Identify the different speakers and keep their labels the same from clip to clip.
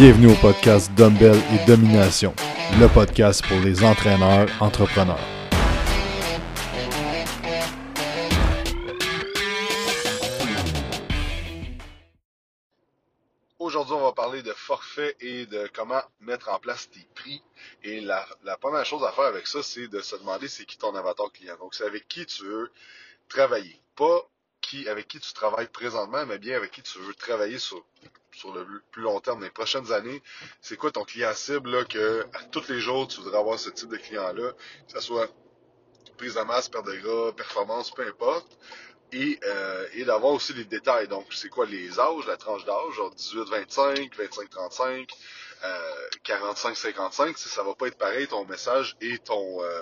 Speaker 1: Bienvenue au podcast Dumbbell et Domination, le podcast pour les entraîneurs entrepreneurs.
Speaker 2: Aujourd'hui, on va parler de forfait et de comment mettre en place tes prix. Et la, la première chose à faire avec ça, c'est de se demander c'est qui ton avatar client. Donc, c'est avec qui tu veux travailler. Pas qui, avec qui tu travailles présentement, mais bien avec qui tu veux travailler sur, sur le plus long terme, les prochaines années. C'est quoi ton client cible, là, que à tous les jours, tu voudrais avoir ce type de client-là, que ce soit prise de masse, perte de gras, performance, peu importe. Et, euh, et d'avoir aussi les détails. Donc, c'est quoi les âges, la tranche d'âge, genre 18-25, 25-35, euh, 45-55, ça va pas être pareil ton message et ton euh,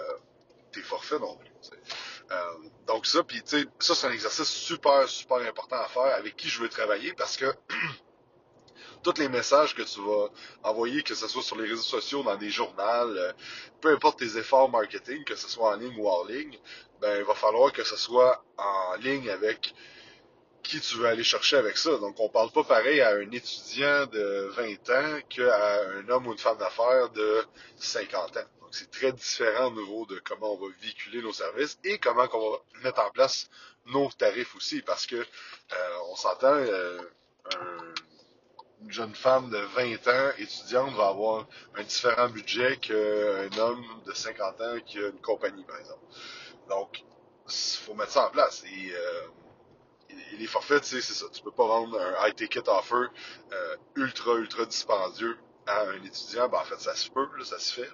Speaker 2: tes forfaits non plus. Euh, donc ça, puis tu sais, ça c'est un exercice super, super important à faire avec qui je veux travailler parce que tous les messages que tu vas envoyer, que ce soit sur les réseaux sociaux, dans des journaux, euh, peu importe tes efforts marketing, que ce soit en ligne ou hors ligne, ben il va falloir que ce soit en ligne avec qui tu veux aller chercher avec ça. Donc on parle pas pareil à un étudiant de 20 ans qu'à un homme ou une femme d'affaires de 50 ans. Donc c'est très différent au niveau de comment on va véhiculer nos services et comment on va mettre en place nos tarifs aussi, parce que euh, on s'entend, euh, un une jeune femme de 20 ans, étudiante, va avoir un différent budget qu'un homme de 50 ans qui a une compagnie, par exemple. Donc, il faut mettre ça en place. Et, euh, et les forfaits, c'est ça. Tu peux pas vendre un high ticket offer euh, ultra, ultra dispendieux à un étudiant. Ben, en fait, ça se peut, ça se fait.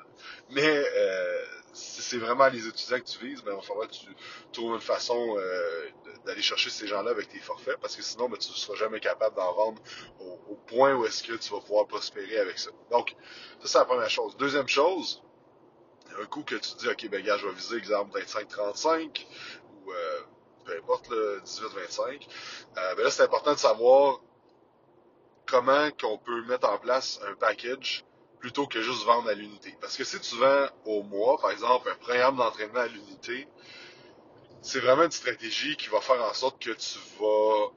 Speaker 2: Mais euh, si c'est vraiment les étudiants que tu vises, ben, il va falloir que tu trouves une façon euh, d'aller chercher ces gens-là avec tes forfaits, parce que sinon, ben, tu ne seras jamais capable d'en vendre au, point où est-ce que tu vas pouvoir prospérer avec ça. Donc, ça, c'est la première chose. Deuxième chose, un coup que tu dis, OK, ben, gars, je vais viser, exemple, 25-35, ou euh, peu importe, le 18-25, euh, ben là, c'est important de savoir comment qu'on peut mettre en place un package plutôt que juste vendre à l'unité. Parce que si tu vends au mois, par exemple, un programme d'entraînement à l'unité, c'est vraiment une stratégie qui va faire en sorte que tu vas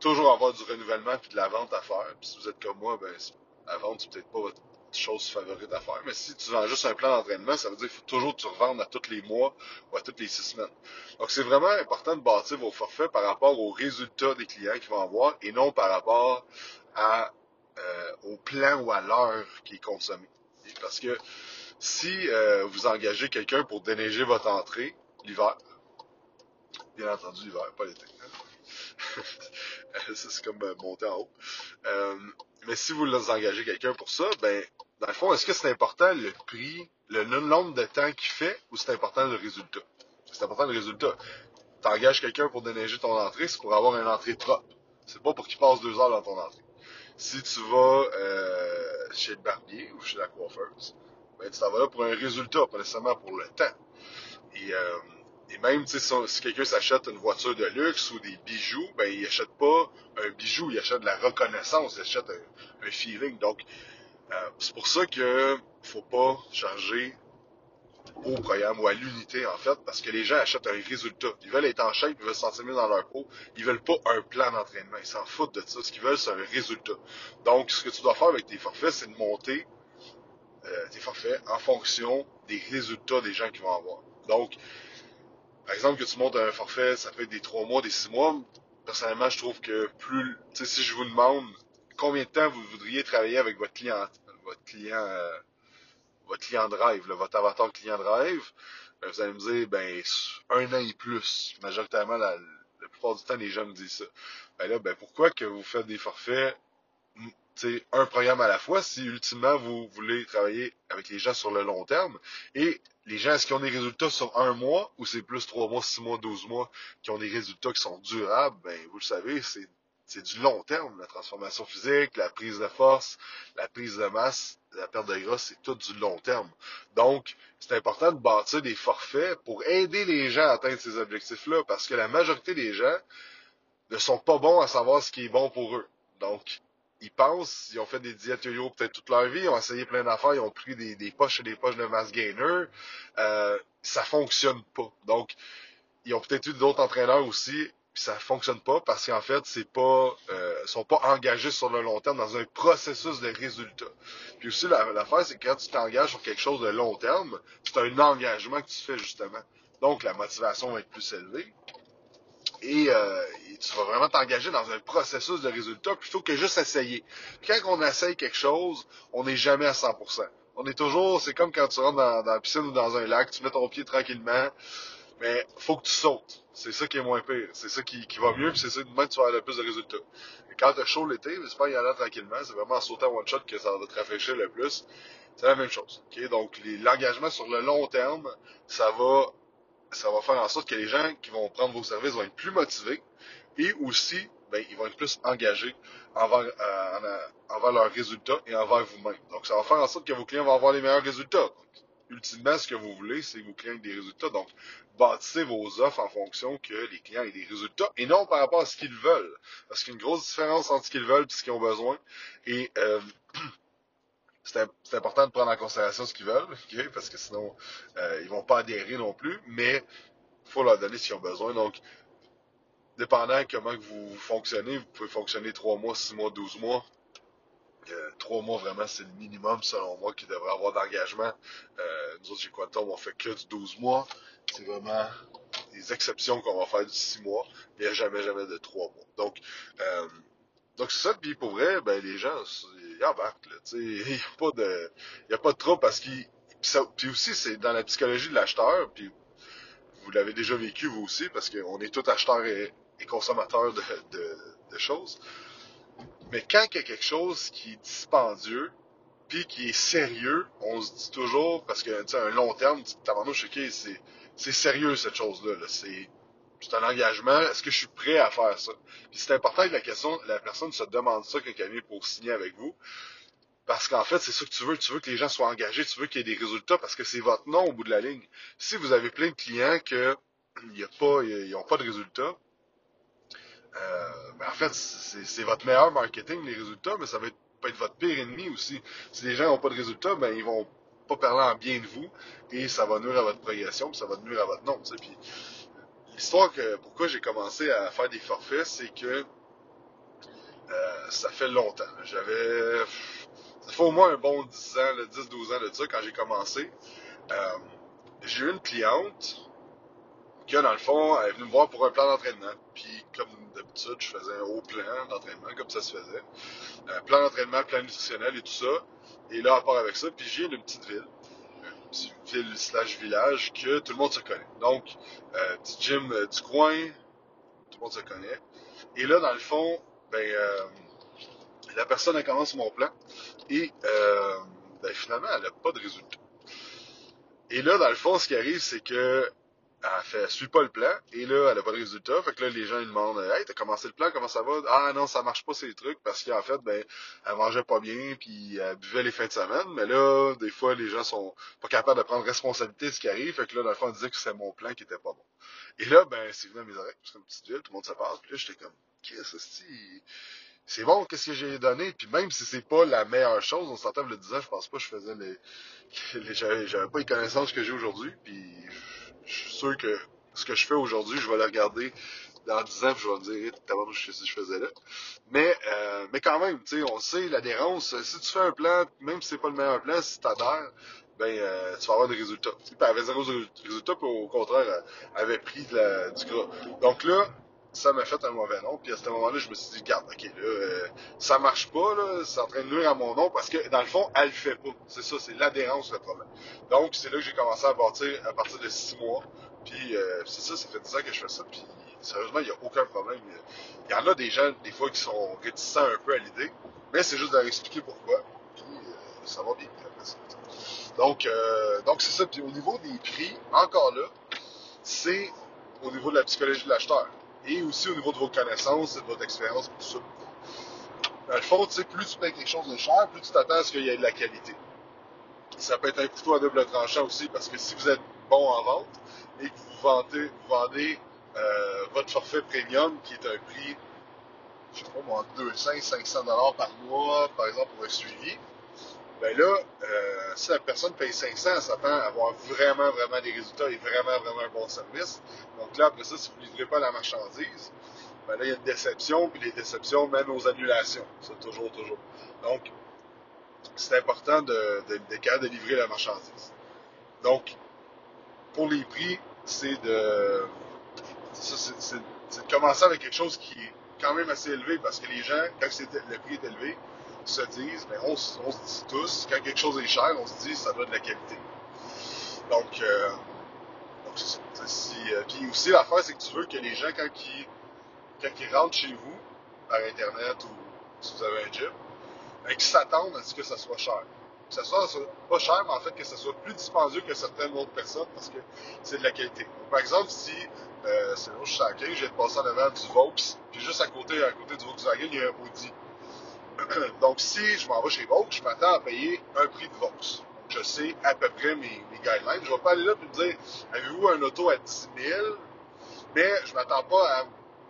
Speaker 2: toujours avoir du renouvellement et de la vente à faire. Puis si vous êtes comme moi, ben la vente, c'est peut-être pas votre chose favorite à faire. Mais si tu vends juste un plan d'entraînement, ça veut dire qu'il faut toujours que tu revendes à tous les mois ou à toutes les six semaines. Donc c'est vraiment important de bâtir vos forfaits par rapport aux résultats des clients qu'ils vont avoir et non par rapport euh, au plan ou à l'heure qui est consommé. Parce que si euh, vous engagez quelqu'un pour déneiger votre entrée l'hiver, bien entendu l'hiver, pas l'été. ça, c'est comme euh, monter en haut. Mais si vous engagez quelqu'un pour ça, ben, dans le fond, est-ce que c'est important le prix, le nombre de temps qu'il fait, ou c'est important le résultat? C'est important le résultat. Tu engages quelqu'un pour déneiger ton entrée, c'est pour avoir une entrée propre. C'est pas pour qu'il passe deux heures dans ton entrée. Si tu vas euh, chez le barbier ou chez la coiffeuse, ben, tu t'en vas là pour un résultat, pas nécessairement pour le temps. Et euh, et même, si quelqu'un s'achète une voiture de luxe ou des bijoux, ben, il achète pas un bijou, il achète de la reconnaissance, il achète un, feeling. Donc, euh, c'est pour ça que faut pas charger au programme ou à l'unité, en fait, parce que les gens achètent un résultat. Ils veulent être en shape, ils veulent se sentir mieux dans leur peau. Ils veulent pas un plan d'entraînement. Ils s'en foutent de ça. Ce qu'ils veulent, c'est un résultat. Donc, ce que tu dois faire avec tes forfaits, c'est de monter euh, tes forfaits en fonction des résultats des gens qui vont avoir. Donc, par exemple, que tu montes un forfait, ça peut être des trois mois, des six mois. Personnellement, je trouve que plus, tu sais, si je vous demande combien de temps vous voudriez travailler avec votre client, votre client, euh, votre client drive, votre avatar client drive, ben, vous allez me dire, ben, un an et plus. Majoritairement, la, la plupart du temps, les gens me disent ça. Ben là, ben, pourquoi que vous faites des forfaits un programme à la fois si ultimement vous voulez travailler avec les gens sur le long terme. Et les gens, est-ce qu'ils ont des résultats sur un mois ou c'est plus trois mois, six mois, douze mois qui ont des résultats qui sont durables? Ben, vous le savez, c'est, c'est du long terme. La transformation physique, la prise de force, la prise de masse, la perte de gras, c'est tout du long terme. Donc, c'est important de bâtir des forfaits pour aider les gens à atteindre ces objectifs-là parce que la majorité des gens ne sont pas bons à savoir ce qui est bon pour eux. Donc, ils pensent, ils ont fait des diètes yo peut-être toute leur vie, ils ont essayé plein d'affaires, ils ont pris des, des poches et des poches de mass gainer, euh, ça fonctionne pas. Donc, ils ont peut-être eu d'autres entraîneurs aussi, puis ça fonctionne pas parce qu'en fait, c'est pas, euh, sont pas engagés sur le long terme dans un processus de résultat. Puis aussi, l'affaire, c'est que quand tu t'engages sur quelque chose de long terme, c'est un engagement que tu fais justement. Donc, la motivation va être plus élevée. Et, euh, tu vas vraiment t'engager dans un processus de résultat plutôt que juste essayer. Quand on essaye quelque chose, on n'est jamais à 100%. On est toujours, c'est comme quand tu rentres dans, la piscine ou dans un lac, tu mets ton pied tranquillement, mais faut que tu sautes. C'est ça qui est moins pire. C'est ça qui, va mieux, puis c'est ça que tu vas le plus de résultats. Et quand t'as chaud l'été, c'est pas y aller tranquillement, c'est vraiment en sautant one shot que ça va te rafraîchir le plus. C'est la même chose. Donc l'engagement sur le long terme, ça va ça va faire en sorte que les gens qui vont prendre vos services vont être plus motivés et aussi ben, ils vont être plus engagés envers, euh, envers leurs résultats et envers vous-même. Donc, ça va faire en sorte que vos clients vont avoir les meilleurs résultats. ultimement, ce que vous voulez, c'est que vos clients aient des résultats. Donc, bâtissez vos offres en fonction que les clients aient des résultats et non par rapport à ce qu'ils veulent. Parce qu'il y a une grosse différence entre ce qu'ils veulent et ce qu'ils ont besoin. Et euh, c'est important de prendre en considération ce qu'ils veulent, parce que sinon, euh, ils vont pas adhérer non plus, mais il faut leur donner ce qu'ils ont besoin. Donc, dépendant comment vous fonctionnez, vous pouvez fonctionner 3 mois, 6 mois, 12 mois. Euh, 3 mois, vraiment, c'est le minimum, selon moi, qui devrait avoir d'engagement. Euh, nous autres, chez Quantum, on fait que du 12 mois. C'est vraiment des exceptions qu'on va faire du 6 mois, mais jamais, jamais de 3 mois. Donc, euh, donc c'est ça, puis pour vrai, ben, les gens, ils embarquent, il n'y a pas de, il a pas de trop parce qu'ils, puis aussi, c'est dans la psychologie de l'acheteur, puis vous l'avez déjà vécu vous aussi, parce qu'on est tous acheteurs et, consommateurs de, de, choses. Mais quand il y a quelque chose qui est dispendieux, puis qui est sérieux, on se dit toujours, parce que, tu un long terme, ok, c'est, c'est sérieux cette chose-là, là. c'est, un engagement, est-ce que je suis prêt à faire ça? Puis c'est important que la question, la personne se demande ça quand elle vient pour signer avec vous. Parce qu'en fait, c'est ça que tu veux. Tu veux que les gens soient engagés, tu veux qu'il y ait des résultats parce que c'est votre nom au bout de la ligne. Si vous avez plein de clients que n'ont pas de résultats, ben en fait, c'est votre meilleur marketing, les résultats, mais ça va être, être votre pire ennemi aussi. Si les gens n'ont pas de résultats, ben ils vont pas parler en bien de vous et ça va nuire à votre progression, puis ça va nuire à votre nom. L'histoire pourquoi j'ai commencé à faire des forfaits, c'est que euh, ça fait longtemps. J'avais ça fait au moins un bon 10 ans, 10-12 ans de ça, quand j'ai commencé. Euh, j'ai eu une cliente qui, dans le fond, elle est venue me voir pour un plan d'entraînement. Puis, comme d'habitude, je faisais un haut plan d'entraînement, comme ça se faisait. Un plan d'entraînement, plan nutritionnel et tout ça. Et là, à part avec ça, puis j'ai une petite ville. Une petite ville slash village que tout le monde se connaît. Donc, euh, petit gym euh, du coin, tout le monde se connaît. Et là, dans le fond, ben, euh, la personne, elle commence mon plan. Et euh, ben, finalement, elle n'a pas de résultat. Et là, dans le fond, ce qui arrive, c'est que elle fait, suit pas le plan, et là, elle a pas de résultat. Fait que là, les gens, ils demandent, hey, t'as commencé le plan, comment ça va? Ah, non, ça marche pas, ces trucs, parce qu'en fait, ben, elle mangeait pas bien, puis elle buvait les fins de semaine. Mais là, des fois, les gens sont pas capables de prendre responsabilité de ce qui arrive. Fait que là, dans le fond, on disait que c'est mon plan qui était pas bon. Et là, ben, c'est venu à mes oreilles, c'est une petite ville, tout le monde se passe. Puis là, j'étais comme, qu'est-ce que c'est? bon, qu'est-ce que j'ai donné, puis même si c'est pas la meilleure chose, on s'entend le disant, je pense pas que je faisais les j'avais pas les connaissances que j'ai aujourd'hui, puis je suis sûr que ce que je fais aujourd'hui, je vais le regarder dans 10 ans, puis je vais me dire, t'as je sais ce je faisais là? Mais, euh, mais quand même, tu sais, on sait l'adhérence. Si tu fais un plan, même si c'est pas le meilleur plan, si t'adhères, ben, euh, tu vas avoir des résultats. Elle avait zéro résultat, puis au contraire, avait pris du gras. Donc là, ça m'a fait un mauvais nom. Puis à ce moment-là, je me suis dit, garde, ok, là, euh, ça marche pas, là, c'est en train de nuire à mon nom parce que dans le fond, elle le fait pas. C'est ça, c'est l'adhérence le problème. Donc c'est là que j'ai commencé à bâtir à partir de six mois. Puis euh, c'est ça, ça fait dix ans que je fais ça. Puis sérieusement, il n'y a aucun problème. Il y en a des gens, des fois, qui sont réticents un peu à l'idée, mais c'est juste de leur expliquer pourquoi. Puis euh, ça va bien. Donc, donc c'est ça. Puis au niveau des prix, encore là, c'est au niveau de la psychologie de l'acheteur et aussi au niveau de vos connaissances de votre expérience, tout ça. Dans le fond, plus tu payes quelque chose de cher, plus tu t'attends à ce qu'il y ait de la qualité. Ça peut être un couteau à double tranchant aussi, parce que si vous êtes bon en vente et que vous vendez, vous vendez euh, votre forfait premium, qui est un prix, je sais pas moi, 200, 500 dollars par mois, par exemple, pour un suivi, ben là, euh, si la personne paye 500, elle s'attend à avoir vraiment, vraiment des résultats et vraiment, vraiment un bon service. Donc là, après ça, si vous ne livrez pas la marchandise, ben là, il y a une déception, puis les déceptions mènent aux annulations. C'est toujours, toujours. Donc, c'est important de, de, de, livrer la marchandise. Donc, pour les prix, c'est de, c'est de commencer avec quelque chose qui est quand même assez élevé parce que les gens, quand le prix est élevé, se disent, mais on, se dit tous, quand quelque chose est cher, on se dit ça doit de la qualité. Donc, euh, donc c'est ça. Euh, puis aussi, l'affaire, c'est que tu veux que les gens, quand ils, quand rentrent chez vous, par Internet ou si vous avez un job, ben, qu'ils s'attendent à ce que ça soit cher. Que ça soit pas cher, mais en fait que ça soit plus dispendieux que certaines autres personnes parce que c'est de la qualité. Par exemple, si euh, c'est je suis je viens de passer en avant du Vaux, puis juste à côté, à côté du Volkswagen, il y a un Audi. Donc, si je m'en vais chez Vaux, je m'attends à payer un prix de Vaux. Je sais à peu près mes, guidelines. Je vais pas aller là et me dire, avez-vous un auto à 10 000? Mais je m'attends pas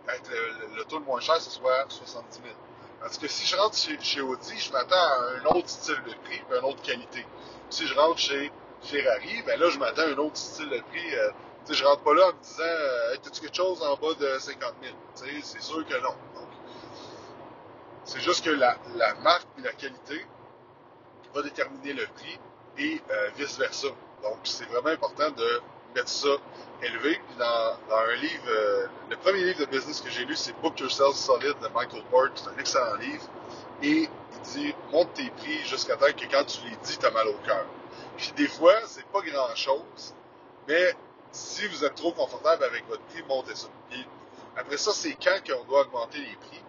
Speaker 2: à, être l'auto le, le, moins cher, ce soit 70 000. Parce que si je rentre chez, Audi, je m'attends à un autre style de prix et une autre qualité. Si je rentre chez Ferrari, ben là, je m'attends à un autre style de prix. Euh, je rentre pas là en me disant, euh, as-tu quelque chose en bas de 50 000? Tu sais, c'est sûr que non. C'est juste que la, marque et la qualité va déterminer le prix et euh, vice-versa. Donc, c'est vraiment important de mettre ça élevé. Dans, un livre, euh, le premier livre de business que j'ai lu, c'est Book Yourself Solid de Michael Port. C'est un excellent livre. Et il dit, monte tes prix jusqu'à temps que quand tu les dis, tu as mal au cœur. Puis des fois, c'est pas grand-chose, mais si vous êtes trop confortable avec votre prix, montez ça. Puis après ça, c'est quand qu'on doit augmenter les prix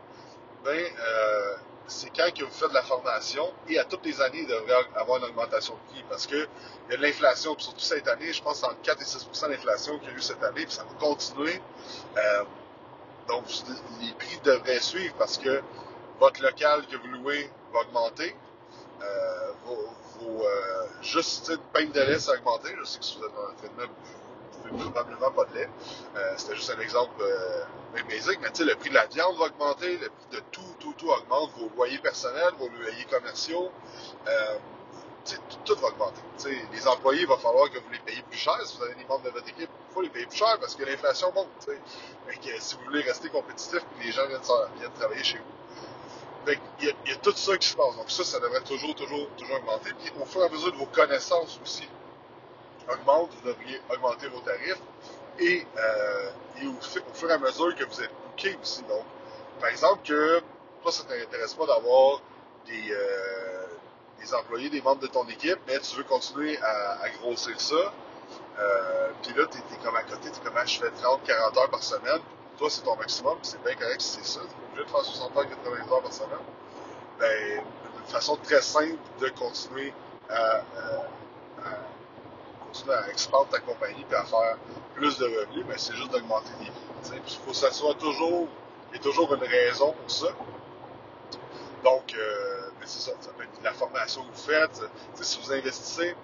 Speaker 2: ben, euh, c'est quand que vous faites de la formation et à toutes les années, il devrait avoir une augmentation de prix parce que il y a de l'inflation, surtout cette année, je pense entre 4 et 6% d'inflation qu'il y a eu cette année, puis ça va continuer. Euh, donc, les prix devraient suivre parce que votre local que vous louez va augmenter. Euh, vos, vos euh, une peine de lait, ça. Je sais que si vous êtes dans un traitement, probablement pas de lait. Euh, C'était juste un exemple euh, mais tu sais, le prix de la viande va augmenter, le prix de tout, tout, tout augmente, vos loyers personnels, vos loyers commerciaux, euh, tout, va augmenter. les employés, il va falloir que vous les payez plus cher. Si vous avez des membres de votre équipe, il faut les payer plus cher parce que l'inflation monte. Fait que, si vous voulez rester compétitif, les gens viennent, viennent travailler chez vous. Fait il, y a, il y a tout ça qui se passe. Donc ça, ça devrait toujours, toujours, toujours augmenter. Puis au fur et à mesure de vos connaissances aussi augmente, vous devriez augmenter vos tarifs. Et, euh, au, fur et à mesure que vous êtes booké aussi. Donc, par exemple, que toi, ça t'intéresse pas d'avoir des, euh, des employés, des membres de ton équipe, mais tu veux continuer à, grossir ça. Euh, puis là, tu es, comme à côté, tu comme, ah, je fais 30, 40 heures par semaine. Toi, c'est ton maximum, c'est bien correct si c'est ça. Tu obligé de faire 60 heures, 80 heures par semaine. Ben, une façon très simple de continuer à continuer à expandre ta compagnie et à faire plus de revenus, mais c'est juste d'augmenter les prix. Il faut que ça soit toujours, il y a toujours une raison pour ça. Donc, euh, c'est ça, ça peut la formation que vous faites. Si vous investissez,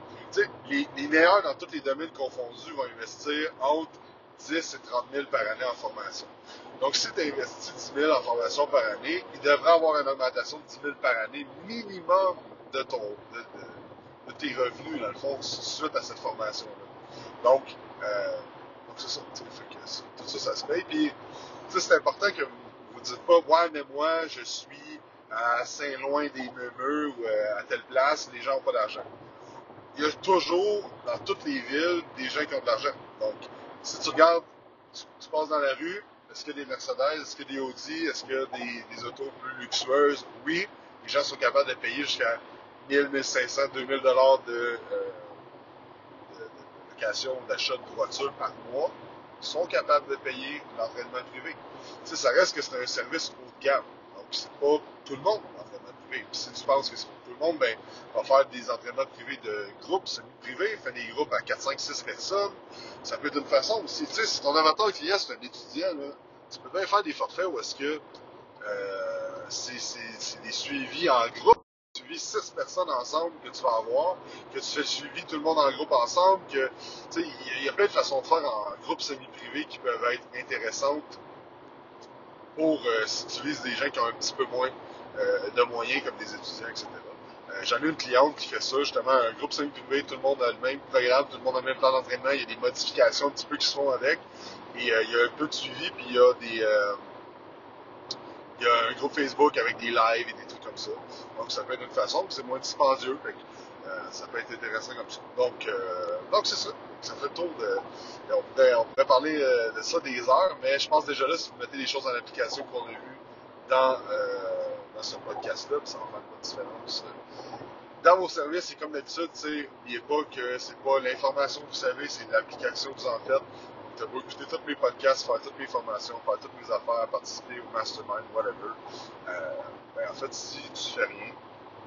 Speaker 2: les, meilleurs dans tous les domaines confondus vont investir entre 10 et 30 000 par année en formation. Donc, si tu investis 10 000 en formation par année, il devrait avoir une augmentation de 10 000 par année minimum de ton, de tes revenus, dans le fond, suite à cette formation-là. Donc, euh, donc c'est ça. Tout ça, ça se paye. Puis, c'est important que vous vous dites pas, ouais, mais moi, je suis à Saint-Loin des Meumeux ou euh, à telle place, les gens n'ont pas d'argent. Il y a toujours, dans toutes les villes, des gens qui ont de l'argent. Donc, si tu regardes, tu, tu, passes dans la rue, est-ce qu'il y a des Mercedes, est-ce qu'il y a des Audi, est-ce qu'il y a des autos plus luxueuses? Oui, les gens sont capables de payer jusqu'à 1000, 1500, 2000 dollars de, euh, de, de, location, d'achat de voiture par mois, sont capables de payer l'entraînement privé. Tu ça reste que c'est un service haut de gamme. Donc, c'est pas tout le monde l'entraînement privé. Puis si tu penses que c'est pour tout le monde, ben, on va faire des entraînements privés de groupes semi-privés, faire des groupes à 4, 5, 6 personnes. Ça peut être une façon aussi. Tu sais, si ton avatar client, c'est un étudiant, là, tu peux bien faire des forfaits où est-ce que euh, c'est des suivis en groupe suivi personnes ensemble que tu vas avoir, que tu fais suivi tout le monde en groupe ensemble, que il y a plein de façons de faire en groupe semi-privé qui peuvent être intéressantes pour euh, si tu vises des gens qui ont un petit peu moins euh, de moyens comme des étudiants, etc. Euh, J'en ai une cliente qui fait ça, justement, un groupe semi-privé, tout le monde a le même programme, tout le monde a le même plan d'entraînement, il y a des modifications un petit peu qui se font avec, et euh, il y a un peu de suivi, puis il y a des... Il y a un groupe Facebook avec des lives et des trucs Donc ça peut être une façon, c'est moins dispendieux, euh, ça peut être intéressant comme ça. Donc, euh, donc c'est ça. Ça fait le tour de. On pourrait, on pourrait parler euh, de ça des heures, mais je pense déjà là, si vous mettez des choses en application qu'on a vues dans, dans ce podcast-là, ça va faire une différence. Dans vos services, c'est comme d'habitude, n'oubliez pas que c'est pas l'information que vous savez, c'est l'application que vous en faites. Vous pouvez écouter tous mes podcasts, faire toutes mes formations, faire toutes mes affaires, participer au mastermind, whatever. Euh, ben, en fait, si tu fais rien,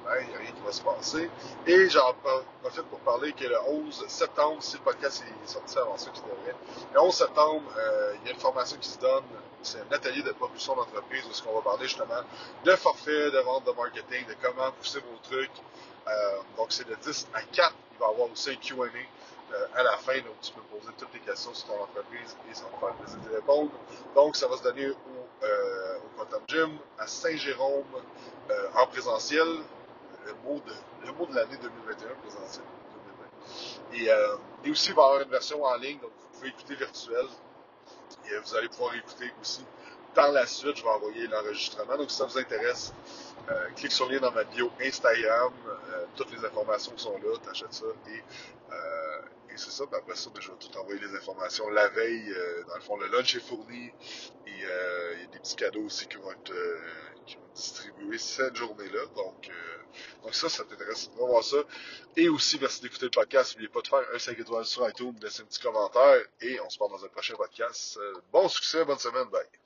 Speaker 2: ben, il n'y a rien qui va se passer. Et j'en profite pour parler que le 11 septembre, si le podcast est sorti avant ça qui devrait, le 11 septembre, euh, il y a une formation qui se donne, c'est un atelier de propulsion d'entreprise où on va parler justement de forfait, de vente, de marketing, de comment pousser vos trucs. Euh, donc c'est de 10 à 4. Il va y avoir aussi un Q&A à la fin, tu peux poser toutes tes questions sur ton entreprise et ça va faire plaisir de répondre. Donc ça va se donner au, euh, au Quantum Gym à Saint-Jérôme euh, en présentiel. Le mot de, l'année 2021, présentiel 2020. Et, euh, et aussi, il va y avoir une version en ligne, donc vous pouvez écouter virtuel. Et euh, vous allez pouvoir écouter aussi. Par la suite, je vais envoyer l'enregistrement. Donc, si ça vous intéresse, euh, clique sur le lien dans ma bio Instagram. Euh, toutes les informations sont là. T'achètes ça. Euh, et c'est ça. Après ça, ben, je vais tout envoyer les informations la veille. Euh, dans le fond, le lunch est fourni. Et euh, il y a des petits cadeaux aussi qui vont être, euh, qui vont distribués cette journée-là. Donc, donc ça, ça t'intéresse. Va voir ça. Et aussi, merci d'écouter le podcast. N'oubliez pas de faire un 5 étoiles sur iTunes, de laisser un petit commentaire. Et on se parle dans un prochain podcast. Bon succès, bonne semaine. Bye.